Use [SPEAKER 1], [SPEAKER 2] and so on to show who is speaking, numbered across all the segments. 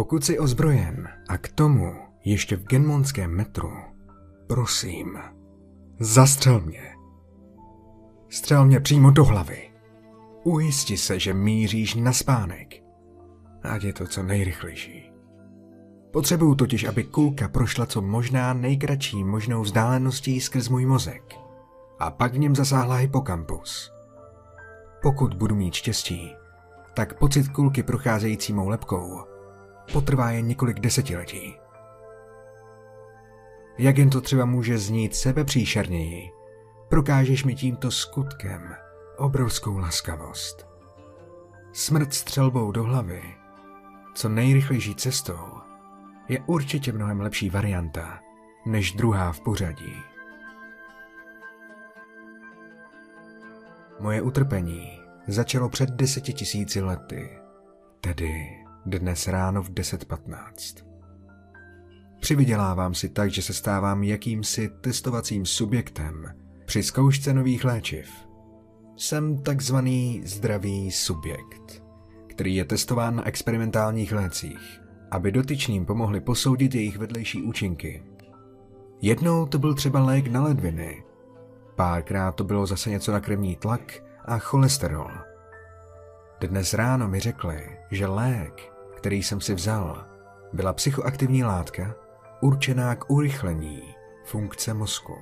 [SPEAKER 1] Pokud jsi ozbrojen a k tomu ještě v genmonském metru, prosím, zastřel mě. Střel mě přímo do hlavy. Ujisti se, že míříš na spánek. Ať je to co nejrychlejší. Potřebuju totiž, aby kulka prošla co možná nejkratší možnou vzdáleností skrz můj mozek a pak v něm zasáhla hypokampus. Pokud budu mít štěstí, tak pocit kulky procházející mou lepkou potrvá jen několik desetiletí. Jak jen to třeba může znít sebepříšerněji, prokážeš mi tímto skutkem obrovskou laskavost. Smrt střelbou do hlavy, co nejrychlejší cestou, je určitě mnohem lepší varianta než druhá v pořadí. Moje utrpení začalo před deseti tisíci lety, tedy dnes ráno v 10.15. Přivydělávám si tak, že se stávám jakýmsi testovacím subjektem při zkoušce nových léčiv. Jsem takzvaný zdravý subjekt, který je testován na experimentálních lécích, aby dotyčným pomohli posoudit jejich vedlejší účinky. Jednou to byl třeba lék na ledviny, párkrát to bylo zase něco na krevní tlak a cholesterol. Dnes ráno mi řekli, že lék, který jsem si vzal, byla psychoaktivní látka určená k urychlení funkce mozku.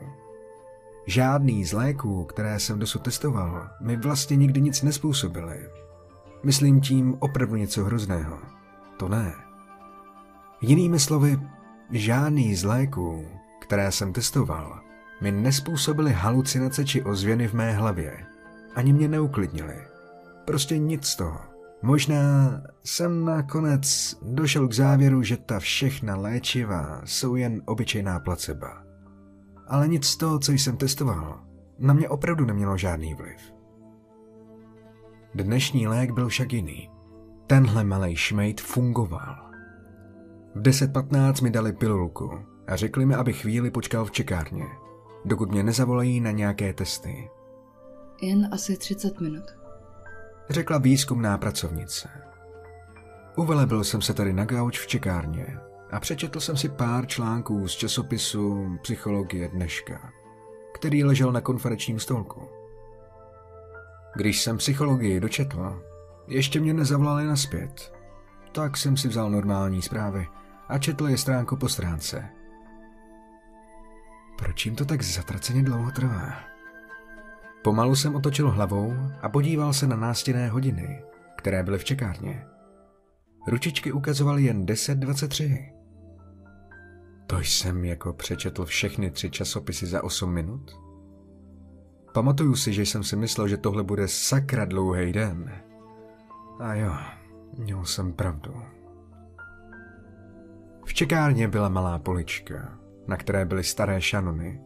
[SPEAKER 1] Žádný z léků, které jsem dosud testoval, mi vlastně nikdy nic nespůsobily. Myslím tím opravdu něco hrozného. To ne. Jinými slovy, žádný z léků, které jsem testoval, mi nespůsobily halucinace či ozvěny v mé hlavě. Ani mě neuklidnili. Prostě nic z toho. Možná jsem nakonec došel k závěru, že ta všechna léčiva jsou jen obyčejná placeba. Ale nic z toho, co jsem testoval, na mě opravdu nemělo žádný vliv. Dnešní lék byl však jiný. Tenhle malej šmejt fungoval. V 10.15 mi dali pilulku a řekli mi, aby chvíli počkal v čekárně, dokud mě nezavolají na nějaké testy.
[SPEAKER 2] Jen asi 30 minut.
[SPEAKER 1] Řekla výzkumná pracovnice. Uvelebil jsem se tady na gauč v čekárně a přečetl jsem si pár článků z časopisu Psychologie dneška, který ležel na konferenčním stolku. Když jsem psychologii dočetl, ještě mě nezavolali naspět, tak jsem si vzal normální zprávy a četl je stránku po stránce. Proč jim to tak zatraceně dlouho trvá? Pomalu jsem otočil hlavou a podíval se na nástěné hodiny, které byly v čekárně. Ručičky ukazovaly jen 10.23. To jsem jako přečetl všechny tři časopisy za 8 minut? Pamatuju si, že jsem si myslel, že tohle bude sakra dlouhý den. A jo, měl jsem pravdu. V čekárně byla malá polička, na které byly staré šanony.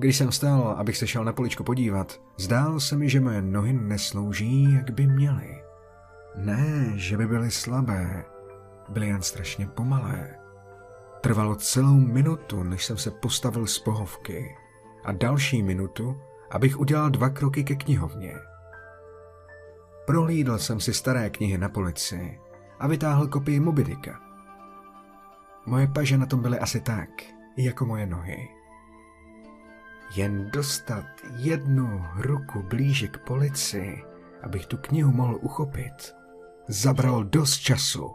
[SPEAKER 1] Když jsem stál, abych se šel na poličku podívat, zdálo se mi, že moje nohy neslouží, jak by měly. Ne, že by byly slabé, byly jen strašně pomalé. Trvalo celou minutu, než jsem se postavil z pohovky a další minutu, abych udělal dva kroky ke knihovně. Prohlídl jsem si staré knihy na polici a vytáhl kopii Mobidika. Moje paže na tom byly asi tak, jako moje nohy. Jen dostat jednu ruku blíže k polici, abych tu knihu mohl uchopit, zabralo dost času.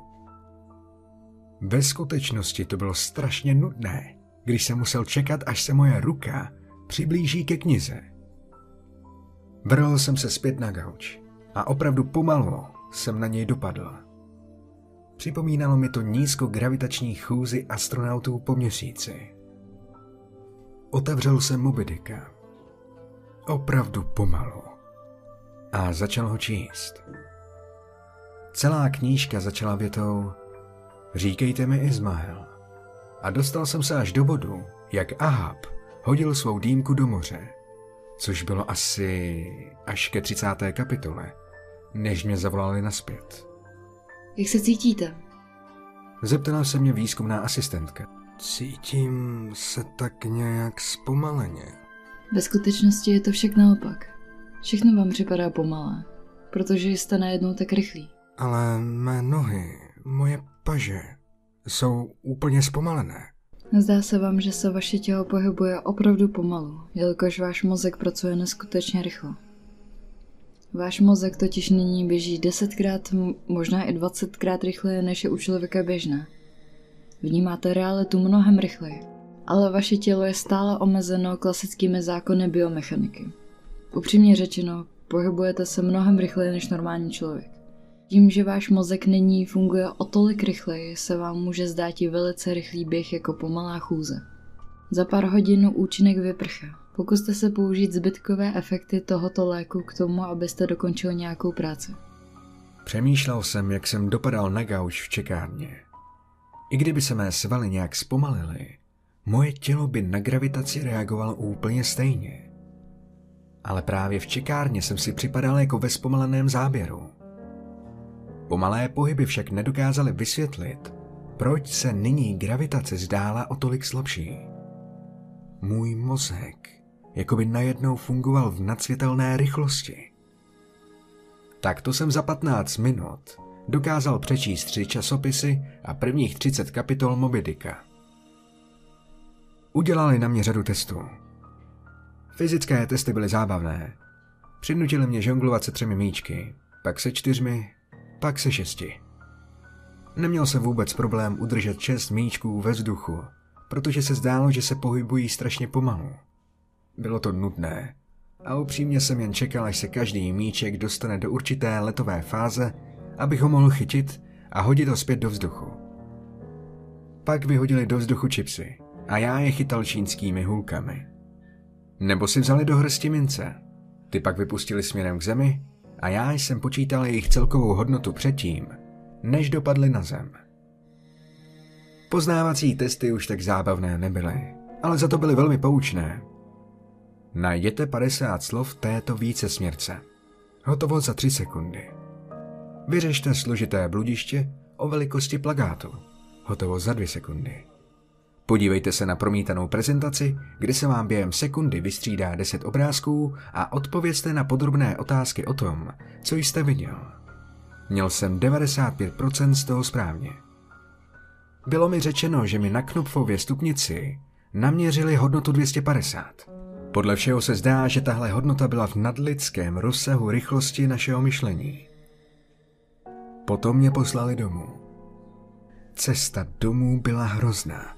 [SPEAKER 1] Ve skutečnosti to bylo strašně nudné, když jsem musel čekat, až se moje ruka přiblíží ke knize. Vrhl jsem se zpět na gauč a opravdu pomalu jsem na něj dopadl. Připomínalo mi to nízkogravitační chůzi astronautů po měsíci. Otevřel jsem Mobidika. Opravdu pomalu. A začal ho číst. Celá knížka začala větou Říkejte mi Izmael. A dostal jsem se až do bodu, jak Ahab hodil svou dýmku do moře, což bylo asi až ke 30. kapitole, než mě zavolali naspět.
[SPEAKER 2] Jak se cítíte?
[SPEAKER 1] Zeptala se mě výzkumná asistentka. Cítím se tak nějak zpomaleně.
[SPEAKER 2] Ve skutečnosti je to však naopak. Všechno vám připadá pomalé, protože jste najednou tak rychlí.
[SPEAKER 1] Ale mé nohy, moje paže jsou úplně zpomalené.
[SPEAKER 2] Zdá se vám, že se vaše tělo pohybuje opravdu pomalu, jelikož váš mozek pracuje neskutečně rychle. Váš mozek totiž nyní běží desetkrát, možná i dvacetkrát rychleji, než je u člověka běžné. Vnímáte realitu mnohem rychleji, ale vaše tělo je stále omezeno klasickými zákony biomechaniky. Upřímně řečeno, pohybujete se mnohem rychleji než normální člověk. Tím, že váš mozek nyní funguje o tolik rychleji, se vám může zdát i velice rychlý běh jako pomalá chůze. Za pár hodin účinek vyprchá. Pokuste se použít zbytkové efekty tohoto léku k tomu, abyste dokončil nějakou práci.
[SPEAKER 1] Přemýšlel jsem, jak jsem dopadal na gauč v čekárně. I kdyby se mé svaly nějak zpomalily, moje tělo by na gravitaci reagovalo úplně stejně. Ale právě v čekárně jsem si připadal jako ve zpomaleném záběru. Pomalé pohyby však nedokázaly vysvětlit, proč se nyní gravitace zdála o tolik slabší. Můj mozek jako by najednou fungoval v nadsvětelné rychlosti. Tak to jsem za 15 minut dokázal přečíst tři časopisy a prvních 30 kapitol Mobidika. Udělali na mě řadu testů. Fyzické testy byly zábavné. Přinutili mě žonglovat se třemi míčky, pak se čtyřmi, pak se šesti. Neměl jsem vůbec problém udržet šest míčků ve vzduchu, protože se zdálo, že se pohybují strašně pomalu. Bylo to nudné a upřímně jsem jen čekal, až se každý míček dostane do určité letové fáze, abych ho mohl chytit a hodit ho zpět do vzduchu. Pak vyhodili do vzduchu čipsy a já je chytal čínskými hůlkami. Nebo si vzali do hrsti mince. Ty pak vypustili směrem k zemi a já jsem počítal jejich celkovou hodnotu předtím, než dopadly na zem. Poznávací testy už tak zábavné nebyly, ale za to byly velmi poučné. Najděte 50 slov této více směrce. Hotovo za 3 sekundy. Vyřešte složité bludiště o velikosti plagátu. Hotovo za 2 sekundy. Podívejte se na promítanou prezentaci, kde se vám během sekundy vystřídá 10 obrázků a odpovězte na podrobné otázky o tom, co jste viděl. Měl jsem 95% z toho správně. Bylo mi řečeno, že mi na Knopfově stupnici naměřili hodnotu 250. Podle všeho se zdá, že tahle hodnota byla v nadlidském rozsahu rychlosti našeho myšlení. Potom mě poslali domů. Cesta domů byla hrozná.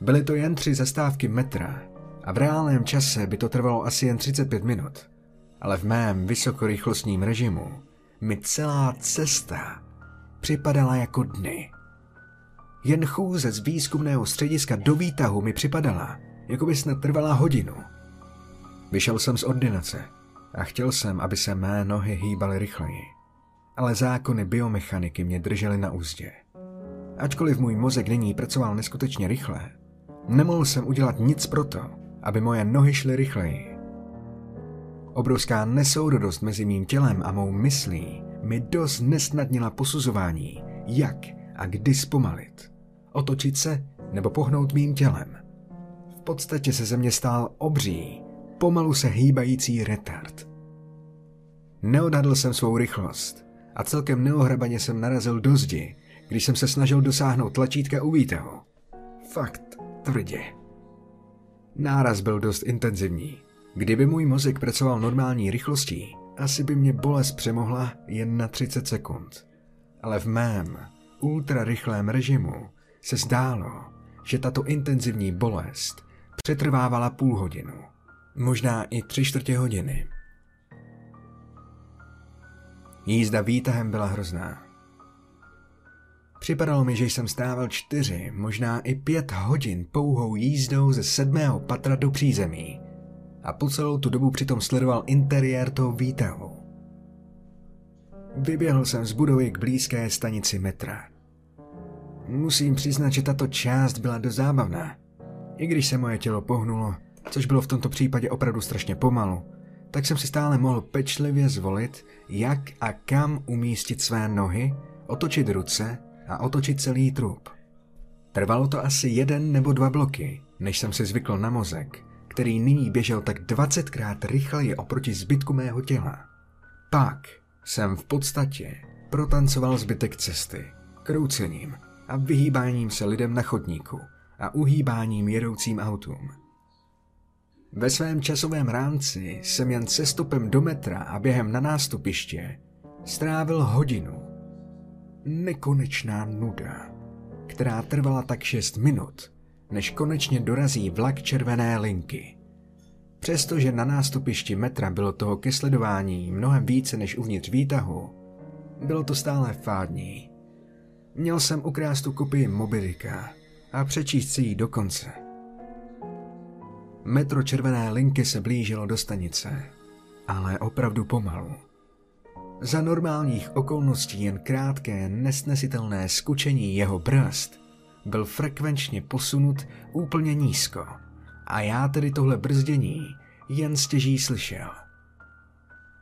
[SPEAKER 1] Byly to jen tři zastávky metra a v reálném čase by to trvalo asi jen 35 minut. Ale v mém vysokorychlostním režimu mi celá cesta připadala jako dny. Jen chůze z výzkumného střediska do výtahu mi připadala, jako by snad trvala hodinu. Vyšel jsem z ordinace a chtěl jsem, aby se mé nohy hýbaly rychleji. Ale zákony biomechaniky mě držely na úzdě. Ačkoliv můj mozek nyní pracoval neskutečně rychle, Nemohl jsem udělat nic proto, aby moje nohy šly rychleji. Obrovská nesourodost mezi mým tělem a mou myslí mi dost nesnadnila posuzování, jak a kdy zpomalit. Otočit se nebo pohnout mým tělem. V podstatě se ze mě stál obří, pomalu se hýbající retard. Neodhadl jsem svou rychlost a celkem neohrabaně jsem narazil do zdi, když jsem se snažil dosáhnout tlačítka u výtahu. Fakt, tvrdě. Náraz byl dost intenzivní. Kdyby můj mozek pracoval normální rychlostí, asi by mě bolest přemohla jen na 30 sekund. Ale v mém ultrarychlém režimu se zdálo, že tato intenzivní bolest přetrvávala půl hodinu, možná i tři čtvrtě hodiny. Jízda výtahem byla hrozná. Připadalo mi, že jsem stával čtyři, možná i pět hodin pouhou jízdou ze sedmého patra do přízemí a po celou tu dobu přitom sledoval interiér toho výtahu. Vyběhl jsem z budovy k blízké stanici metra. Musím přiznat, že tato část byla dost zábavná. I když se moje tělo pohnulo, což bylo v tomto případě opravdu strašně pomalu, tak jsem si stále mohl pečlivě zvolit, jak a kam umístit své nohy, otočit ruce a otočit celý trup. Trvalo to asi jeden nebo dva bloky, než jsem si zvykl na mozek, který nyní běžel tak 20krát rychleji oproti zbytku mého těla. Pak jsem v podstatě protancoval zbytek cesty kroucením a vyhýbáním se lidem na chodníku a uhýbáním jedoucím autům. Ve svém časovém rámci jsem jen cestupem do metra a během na nástupiště strávil hodinu. Nekonečná nuda, která trvala tak šest minut, než konečně dorazí vlak červené linky. Přestože na nástupišti metra bylo toho ke sledování mnohem více než uvnitř výtahu, bylo to stále fádní. Měl jsem ukrást tu kopii Mobilika a přečíst si ji do konce. Metro červené linky se blížilo do stanice, ale opravdu pomalu. Za normálních okolností jen krátké, nesnesitelné skučení jeho brzd byl frekvenčně posunut úplně nízko a já tedy tohle brzdění jen stěží slyšel.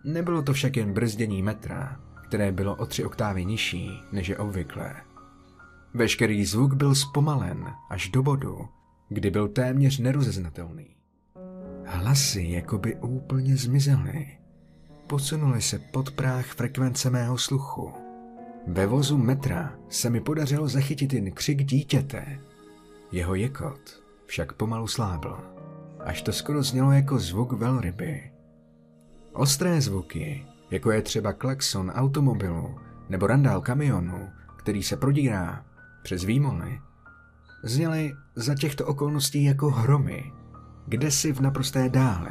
[SPEAKER 1] Nebylo to však jen brzdění metra, které bylo o tři oktávy nižší než je obvyklé. Veškerý zvuk byl zpomalen až do bodu, kdy byl téměř nerozeznatelný. Hlasy jakoby úplně zmizely. Posunuli se pod práh frekvence mého sluchu. Ve vozu metra se mi podařilo zachytit jen křik dítěte. Jeho jekot však pomalu slábl, až to skoro znělo jako zvuk velryby. Ostré zvuky, jako je třeba klakson automobilu nebo randál kamionu, který se prodírá přes výmoly, zněly za těchto okolností jako hromy, kde si v naprosté dále.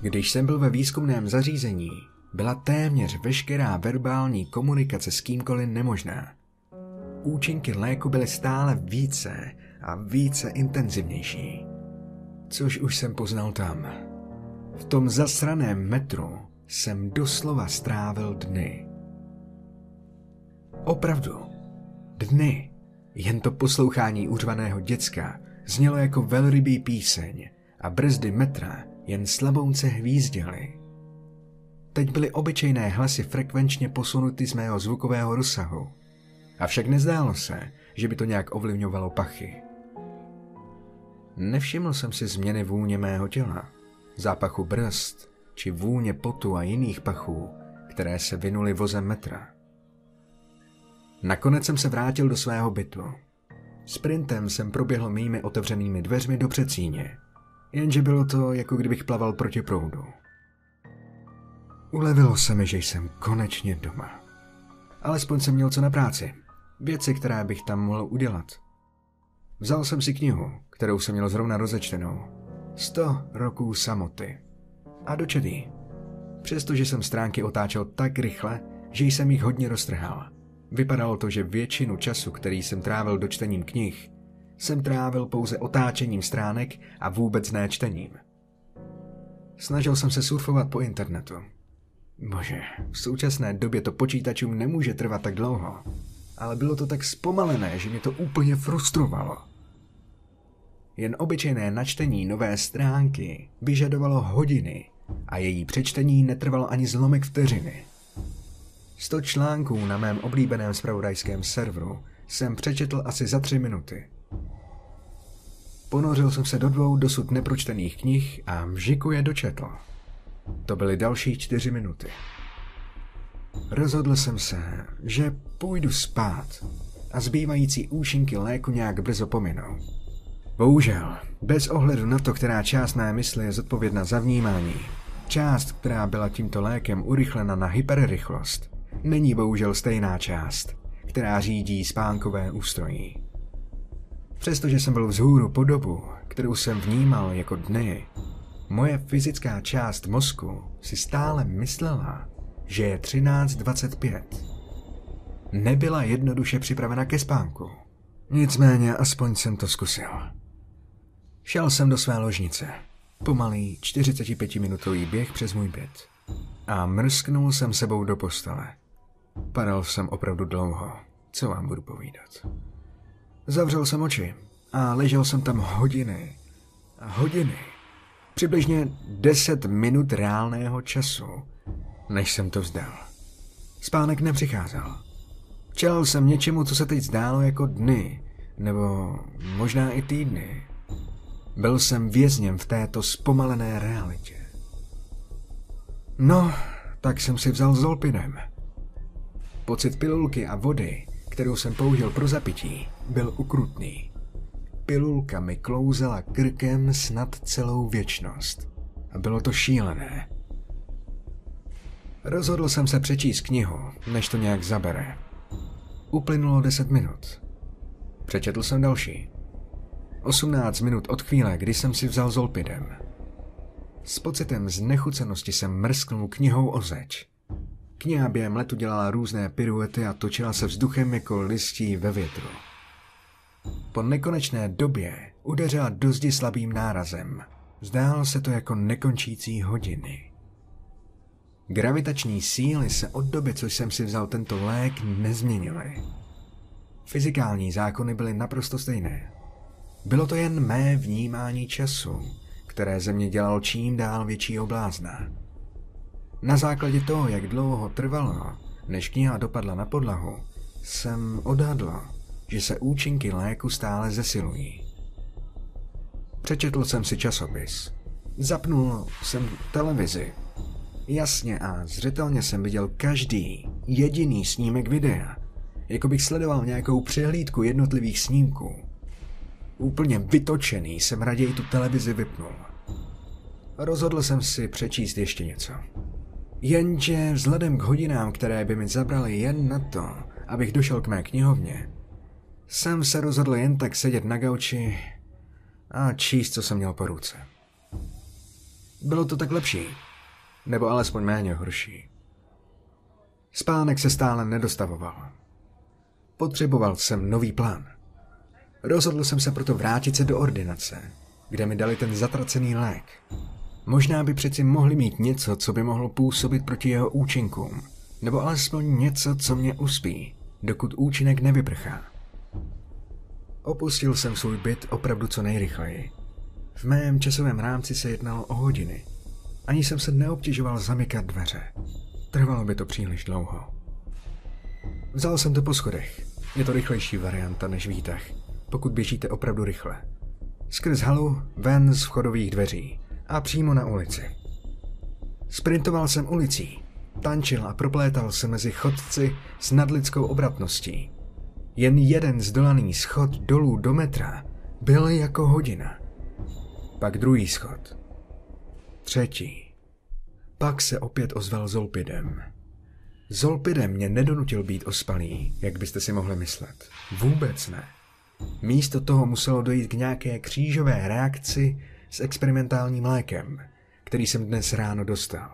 [SPEAKER 1] Když jsem byl ve výzkumném zařízení, byla téměř veškerá verbální komunikace s kýmkoliv nemožná. Účinky léku byly stále více a více intenzivnější. Což už jsem poznal tam. V tom zasraném metru jsem doslova strávil dny. Opravdu, dny. Jen to poslouchání uřvaného děcka znělo jako velrybý píseň a brzdy metra jen slabounce hvízděly. Teď byly obyčejné hlasy frekvenčně posunuty z mého zvukového rozsahu. Avšak nezdálo se, že by to nějak ovlivňovalo pachy. Nevšiml jsem si změny vůně mého těla, zápachu brzd či vůně potu a jiných pachů, které se vynuly vozem metra. Nakonec jsem se vrátil do svého bytu. Sprintem jsem proběhl mými otevřenými dveřmi do předsíně, jenže bylo to, jako kdybych plaval proti proudu. Ulevilo se mi, že jsem konečně doma. Alespoň jsem měl co na práci. Věci, které bych tam mohl udělat. Vzal jsem si knihu, kterou jsem měl zrovna rozečtenou. Sto roků samoty. A dočetý. Přestože jsem stránky otáčel tak rychle, že jsem jich hodně roztrhal. Vypadalo to, že většinu času, který jsem trávil dočtením knih, jsem trávil pouze otáčením stránek a vůbec ne čtením. Snažil jsem se surfovat po internetu. Bože, v současné době to počítačům nemůže trvat tak dlouho, ale bylo to tak zpomalené, že mě to úplně frustrovalo. Jen obyčejné načtení nové stránky vyžadovalo hodiny a její přečtení netrvalo ani zlomek vteřiny. Sto článků na mém oblíbeném spravodajském serveru jsem přečetl asi za tři minuty. Ponořil jsem se do dvou dosud nepročtených knih a vžiku je dočetl. To byly další čtyři minuty. Rozhodl jsem se, že půjdu spát a zbývající účinky léku nějak brzo pominou. Bohužel, bez ohledu na to, která část mé mysli je zodpovědná za vnímání, část, která byla tímto lékem urychlena na hyperrychlost, není bohužel stejná část, která řídí spánkové ústrojí. Přestože jsem byl vzhůru po dobu, kterou jsem vnímal jako dny, moje fyzická část mozku si stále myslela, že je 13.25. Nebyla jednoduše připravena ke spánku. Nicméně aspoň jsem to zkusil. Šel jsem do své ložnice. Pomalý 45-minutový běh přes můj byt. A mrsknul jsem sebou do postele. Padal jsem opravdu dlouho, co vám budu povídat. Zavřel jsem oči a ležel jsem tam hodiny hodiny. Přibližně 10 minut reálného času, než jsem to vzdal. Spánek nepřicházel. Čel jsem něčemu, co se teď zdálo jako dny, nebo možná i týdny. Byl jsem vězněm v této zpomalené realitě. No, tak jsem si vzal zolpinem. Pocit pilulky a vody, kterou jsem použil pro zapití, byl ukrutný. Pilulka mi klouzela krkem snad celou věčnost. A bylo to šílené. Rozhodl jsem se přečíst knihu, než to nějak zabere. Uplynulo deset minut. Přečetl jsem další. 18 minut od chvíle, kdy jsem si vzal zolpidem. S pocitem znechucenosti jsem mrsknul knihou o zeď. Kniha během letu dělala různé piruety a točila se vzduchem jako listí ve větru. Po nekonečné době udeřila do zdi slabým nárazem. Zdálo se to jako nekončící hodiny. Gravitační síly se od doby, co jsem si vzal tento lék, nezměnily. Fyzikální zákony byly naprosto stejné. Bylo to jen mé vnímání času, které ze mě dělal čím dál větší oblázna. Na základě toho, jak dlouho trvalo, než kniha dopadla na podlahu, jsem odhadl, že se účinky léku stále zesilují. Přečetl jsem si časopis. Zapnul jsem televizi. Jasně a zřetelně jsem viděl každý jediný snímek videa, jako bych sledoval nějakou přehlídku jednotlivých snímků. Úplně vytočený jsem raději tu televizi vypnul. Rozhodl jsem si přečíst ještě něco. Jenže vzhledem k hodinám, které by mi zabraly jen na to, abych došel k mé knihovně, jsem se rozhodl jen tak sedět na gauči a číst, co jsem měl po ruce. Bylo to tak lepší, nebo alespoň méně horší. Spánek se stále nedostavoval. Potřeboval jsem nový plán. Rozhodl jsem se proto vrátit se do ordinace, kde mi dali ten zatracený lék. Možná by přeci mohli mít něco, co by mohlo působit proti jeho účinkům, nebo alespoň něco, co mě uspí, dokud účinek nevyprchá. Opustil jsem svůj byt opravdu co nejrychleji. V mém časovém rámci se jednalo o hodiny. Ani jsem se neobtěžoval zamykat dveře. Trvalo by to příliš dlouho. Vzal jsem to po schodech. Je to rychlejší varianta než výtah, pokud běžíte opravdu rychle. Skrz halu, ven z vchodových dveří a přímo na ulici. Sprintoval jsem ulicí, tančil a proplétal se mezi chodci s nadlidskou obratností. Jen jeden zdolaný schod dolů do metra byl jako hodina. Pak druhý schod. Třetí. Pak se opět ozval Zolpidem. Zolpidem mě nedonutil být ospalý, jak byste si mohli myslet. Vůbec ne. Místo toho muselo dojít k nějaké křížové reakci s experimentálním lékem, který jsem dnes ráno dostal.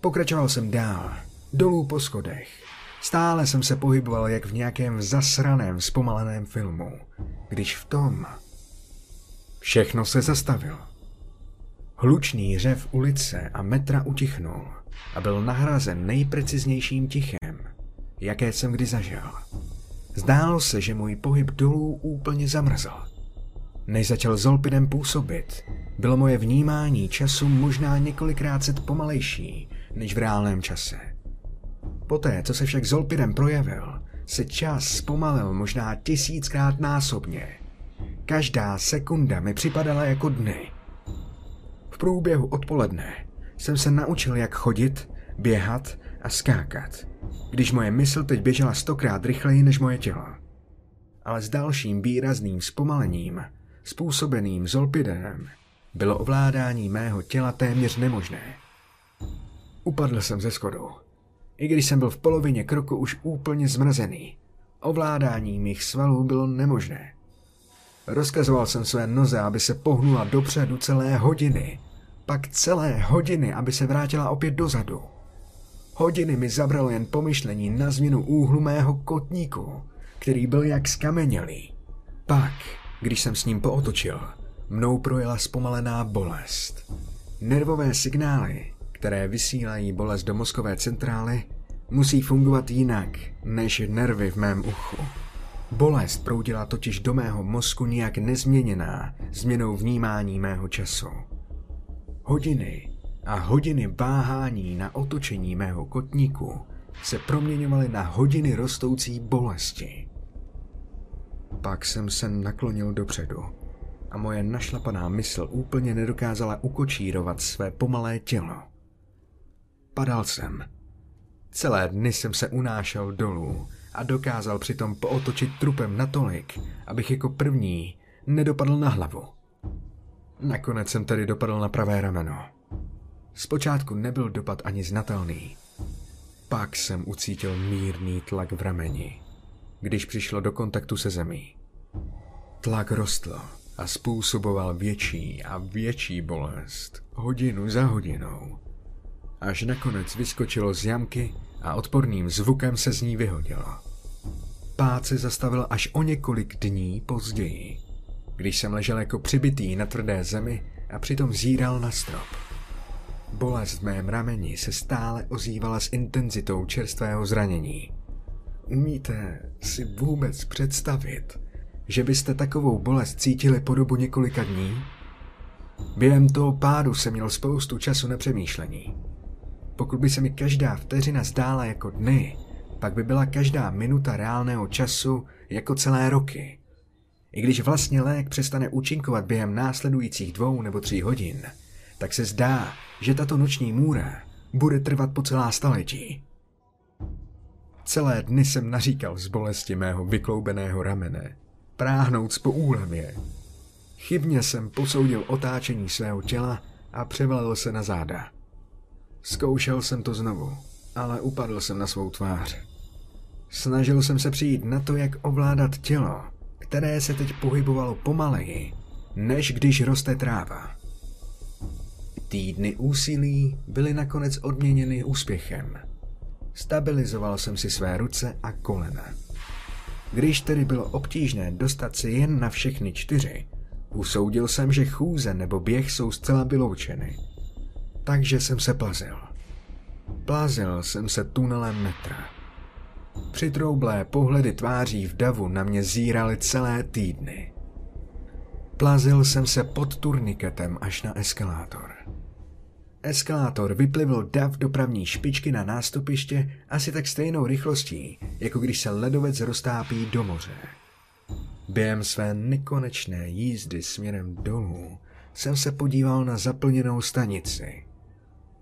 [SPEAKER 1] Pokračoval jsem dál, dolů po schodech. Stále jsem se pohyboval jak v nějakém zasraném, zpomaleném filmu, když v tom všechno se zastavilo. Hlučný řev ulice a metra utichnul a byl nahrazen nejpreciznějším tichem, jaké jsem kdy zažil. Zdálo se, že můj pohyb dolů úplně zamrzl. Než začal Zolpidem působit, bylo moje vnímání času možná několikrát set pomalejší než v reálném čase. Poté, co se však Zolpidem projevil, se čas zpomalil možná tisíckrát násobně. Každá sekunda mi připadala jako dny. V průběhu odpoledne jsem se naučil, jak chodit, běhat a skákat, když moje mysl teď běžela stokrát rychleji než moje tělo. Ale s dalším výrazným zpomalením způsobeným zolpidem, bylo ovládání mého těla téměř nemožné. Upadl jsem ze schodu. I když jsem byl v polovině kroku už úplně zmrazený, ovládání mých svalů bylo nemožné. Rozkazoval jsem své noze, aby se pohnula dopředu celé hodiny, pak celé hodiny, aby se vrátila opět dozadu. Hodiny mi zabralo jen pomyšlení na změnu úhlu mého kotníku, který byl jak skamenělý. Pak když jsem s ním pootočil, mnou projela zpomalená bolest. Nervové signály, které vysílají bolest do mozkové centrály, musí fungovat jinak než nervy v mém uchu. Bolest proudila totiž do mého mozku nijak nezměněná změnou vnímání mého času. Hodiny a hodiny váhání na otočení mého kotníku se proměňovaly na hodiny rostoucí bolesti. Pak jsem se naklonil dopředu a moje našlapaná mysl úplně nedokázala ukočírovat své pomalé tělo. Padal jsem. Celé dny jsem se unášel dolů a dokázal přitom pootočit trupem natolik, abych jako první nedopadl na hlavu. Nakonec jsem tedy dopadl na pravé rameno. Zpočátku nebyl dopad ani znatelný. Pak jsem ucítil mírný tlak v rameni, když přišlo do kontaktu se zemí. Tlak rostl a způsoboval větší a větší bolest, hodinu za hodinou. Až nakonec vyskočilo z jamky a odporným zvukem se z ní vyhodilo. Pád se zastavil až o několik dní později, když jsem ležel jako přibitý na tvrdé zemi a přitom zíral na strop. Bolest v mém rameni se stále ozývala s intenzitou čerstvého zranění. Umíte si vůbec představit, že byste takovou bolest cítili po dobu několika dní? Během toho pádu jsem měl spoustu času na přemýšlení. Pokud by se mi každá vteřina zdála jako dny, pak by byla každá minuta reálného času jako celé roky. I když vlastně lék přestane účinkovat během následujících dvou nebo tří hodin, tak se zdá, že tato noční můra bude trvat po celá staletí. Celé dny jsem naříkal z bolesti mého vykloubeného ramene, práhnout po úlevě. Chybně jsem posoudil otáčení svého těla a převalil se na záda. Zkoušel jsem to znovu, ale upadl jsem na svou tvář. Snažil jsem se přijít na to, jak ovládat tělo, které se teď pohybovalo pomaleji, než když roste tráva. Týdny úsilí byly nakonec odměněny úspěchem. Stabilizoval jsem si své ruce a kolena. Když tedy bylo obtížné dostat se jen na všechny čtyři, usoudil jsem, že chůze nebo běh jsou zcela vyloučeny. Takže jsem se plazil. Plazil jsem se tunelem metra. Přitroublé pohledy tváří v davu na mě zíraly celé týdny. Plazil jsem se pod turniketem až na eskalátor. Eskalátor vyplivl dav dopravní špičky na nástupiště asi tak stejnou rychlostí, jako když se ledovec roztápí do moře. Během své nekonečné jízdy směrem dolů jsem se podíval na zaplněnou stanici.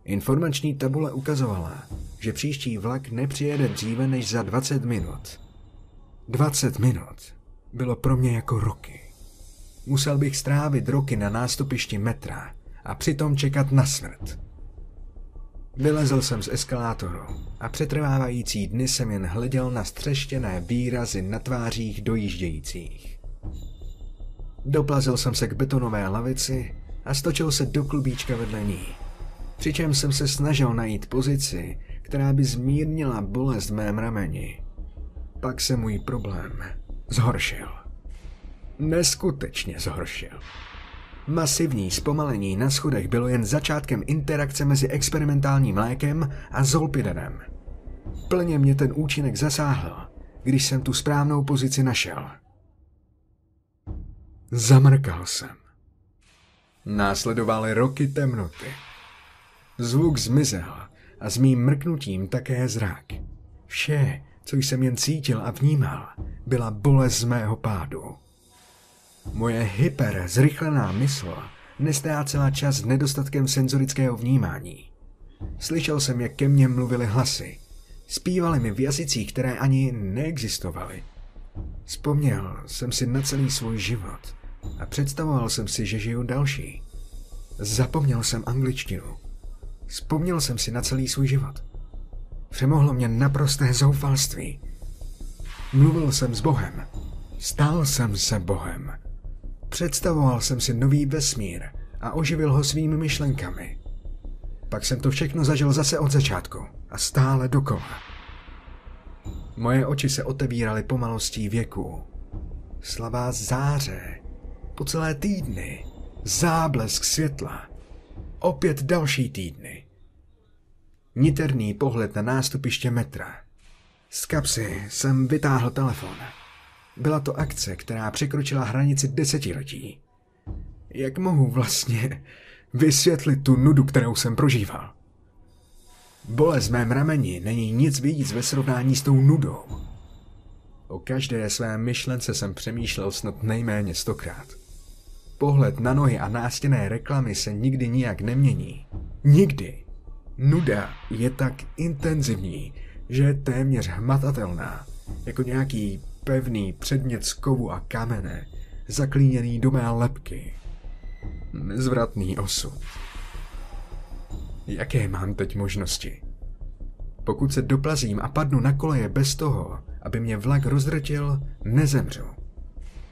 [SPEAKER 1] Informační tabule ukazovala, že příští vlak nepřijede dříve než za 20 minut. 20 minut bylo pro mě jako roky. Musel bych strávit roky na nástupišti metra a přitom čekat na smrt. Vylezl jsem z eskalátoru a přetrvávající dny jsem jen hleděl na střeštěné výrazy na tvářích dojíždějících. Doplazil jsem se k betonové lavici a stočil se do klubíčka vedle ní. Přičem jsem se snažil najít pozici, která by zmírnila bolest v mém rameni. Pak se můj problém zhoršil. Neskutečně zhoršil. Masivní zpomalení na schodech bylo jen začátkem interakce mezi experimentálním lékem a zolpidenem. Plně mě ten účinek zasáhl, když jsem tu správnou pozici našel. Zamrkal jsem. Následovaly roky temnoty. Zvuk zmizel a s mým mrknutím také zrak. Vše, co jsem jen cítil a vnímal, byla bolest z mého pádu. Moje hyper zrychlená mysl nestrácela čas s nedostatkem senzorického vnímání. Slyšel jsem, jak ke mně mluvily hlasy. Zpívali mi v jazycích, které ani neexistovaly. Vzpomněl jsem si na celý svůj život a představoval jsem si, že žiju další. Zapomněl jsem angličtinu. Vzpomněl jsem si na celý svůj život. Přemohlo mě naprosté zoufalství. Mluvil jsem s Bohem. Stál jsem se Bohem. Představoval jsem si nový vesmír a oživil ho svými myšlenkami. Pak jsem to všechno zažil zase od začátku a stále dokola. Moje oči se otevíraly pomalostí věku. Slabá záře, po celé týdny, záblesk světla, opět další týdny. Niterný pohled na nástupiště metra. Z kapsy jsem vytáhl telefon. Byla to akce, která překročila hranici desetiletí. Jak mohu vlastně vysvětlit tu nudu, kterou jsem prožíval? Bolest mém rameni není nic víc ve srovnání s tou nudou. O každé své myšlence jsem přemýšlel snad nejméně stokrát. Pohled na nohy a nástěné reklamy se nikdy nijak nemění. Nikdy. Nuda je tak intenzivní, že je téměř hmatatelná jako nějaký pevný předmět z kovu a kamene, zaklíněný do mé lepky. Nezvratný osud. Jaké mám teď možnosti? Pokud se doplazím a padnu na koleje bez toho, aby mě vlak rozdrtil, nezemřu.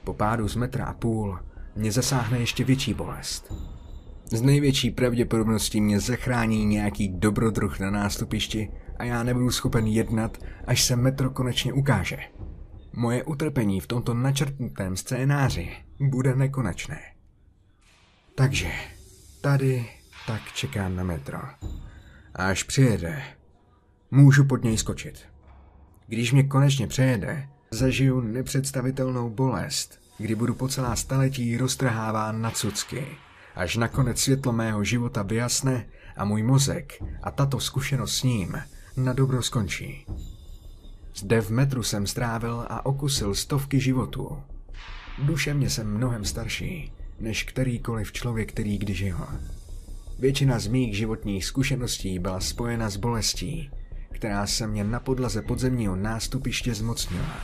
[SPEAKER 1] Po pádu z metra a půl mě zasáhne ještě větší bolest. Z největší pravděpodobností mě zachrání nějaký dobrodruh na nástupišti a já nebudu schopen jednat, až se metro konečně ukáže. Moje utrpení v tomto načrtnutém scénáři bude nekonečné. Takže tady tak čekám na metro. A až přijede, můžu pod něj skočit. Když mě konečně přejede, zažiju nepředstavitelnou bolest, kdy budu po celá staletí roztrháván na cucky, až nakonec světlo mého života vyjasne a můj mozek a tato zkušenost s ním na dobro skončí. Zde v metru jsem strávil a okusil stovky životů. Duševně jsem mnohem starší, než kterýkoliv člověk, který kdy žil. Většina z mých životních zkušeností byla spojena s bolestí, která se mě na podlaze podzemního nástupiště zmocnila.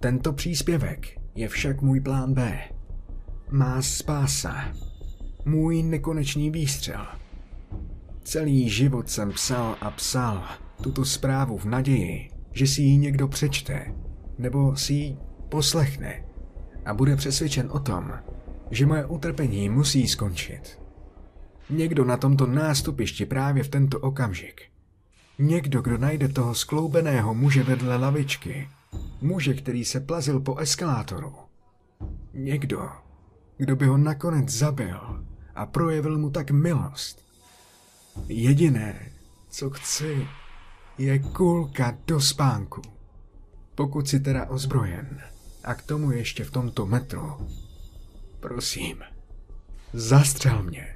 [SPEAKER 1] Tento příspěvek je však můj plán B. Má spása. Můj nekonečný výstřel. Celý život jsem psal a psal tuto zprávu v naději, že si ji někdo přečte, nebo si ji poslechne a bude přesvědčen o tom, že moje utrpení musí skončit. Někdo na tomto nástupišti právě v tento okamžik. Někdo, kdo najde toho skloubeného muže vedle lavičky. Muže, který se plazil po eskalátoru. Někdo, kdo by ho nakonec zabil a projevil mu tak milost. Jediné, co chci, je kulka do spánku. Pokud si teda ozbrojen a k tomu ještě v tomto metru, prosím, zastřel mě.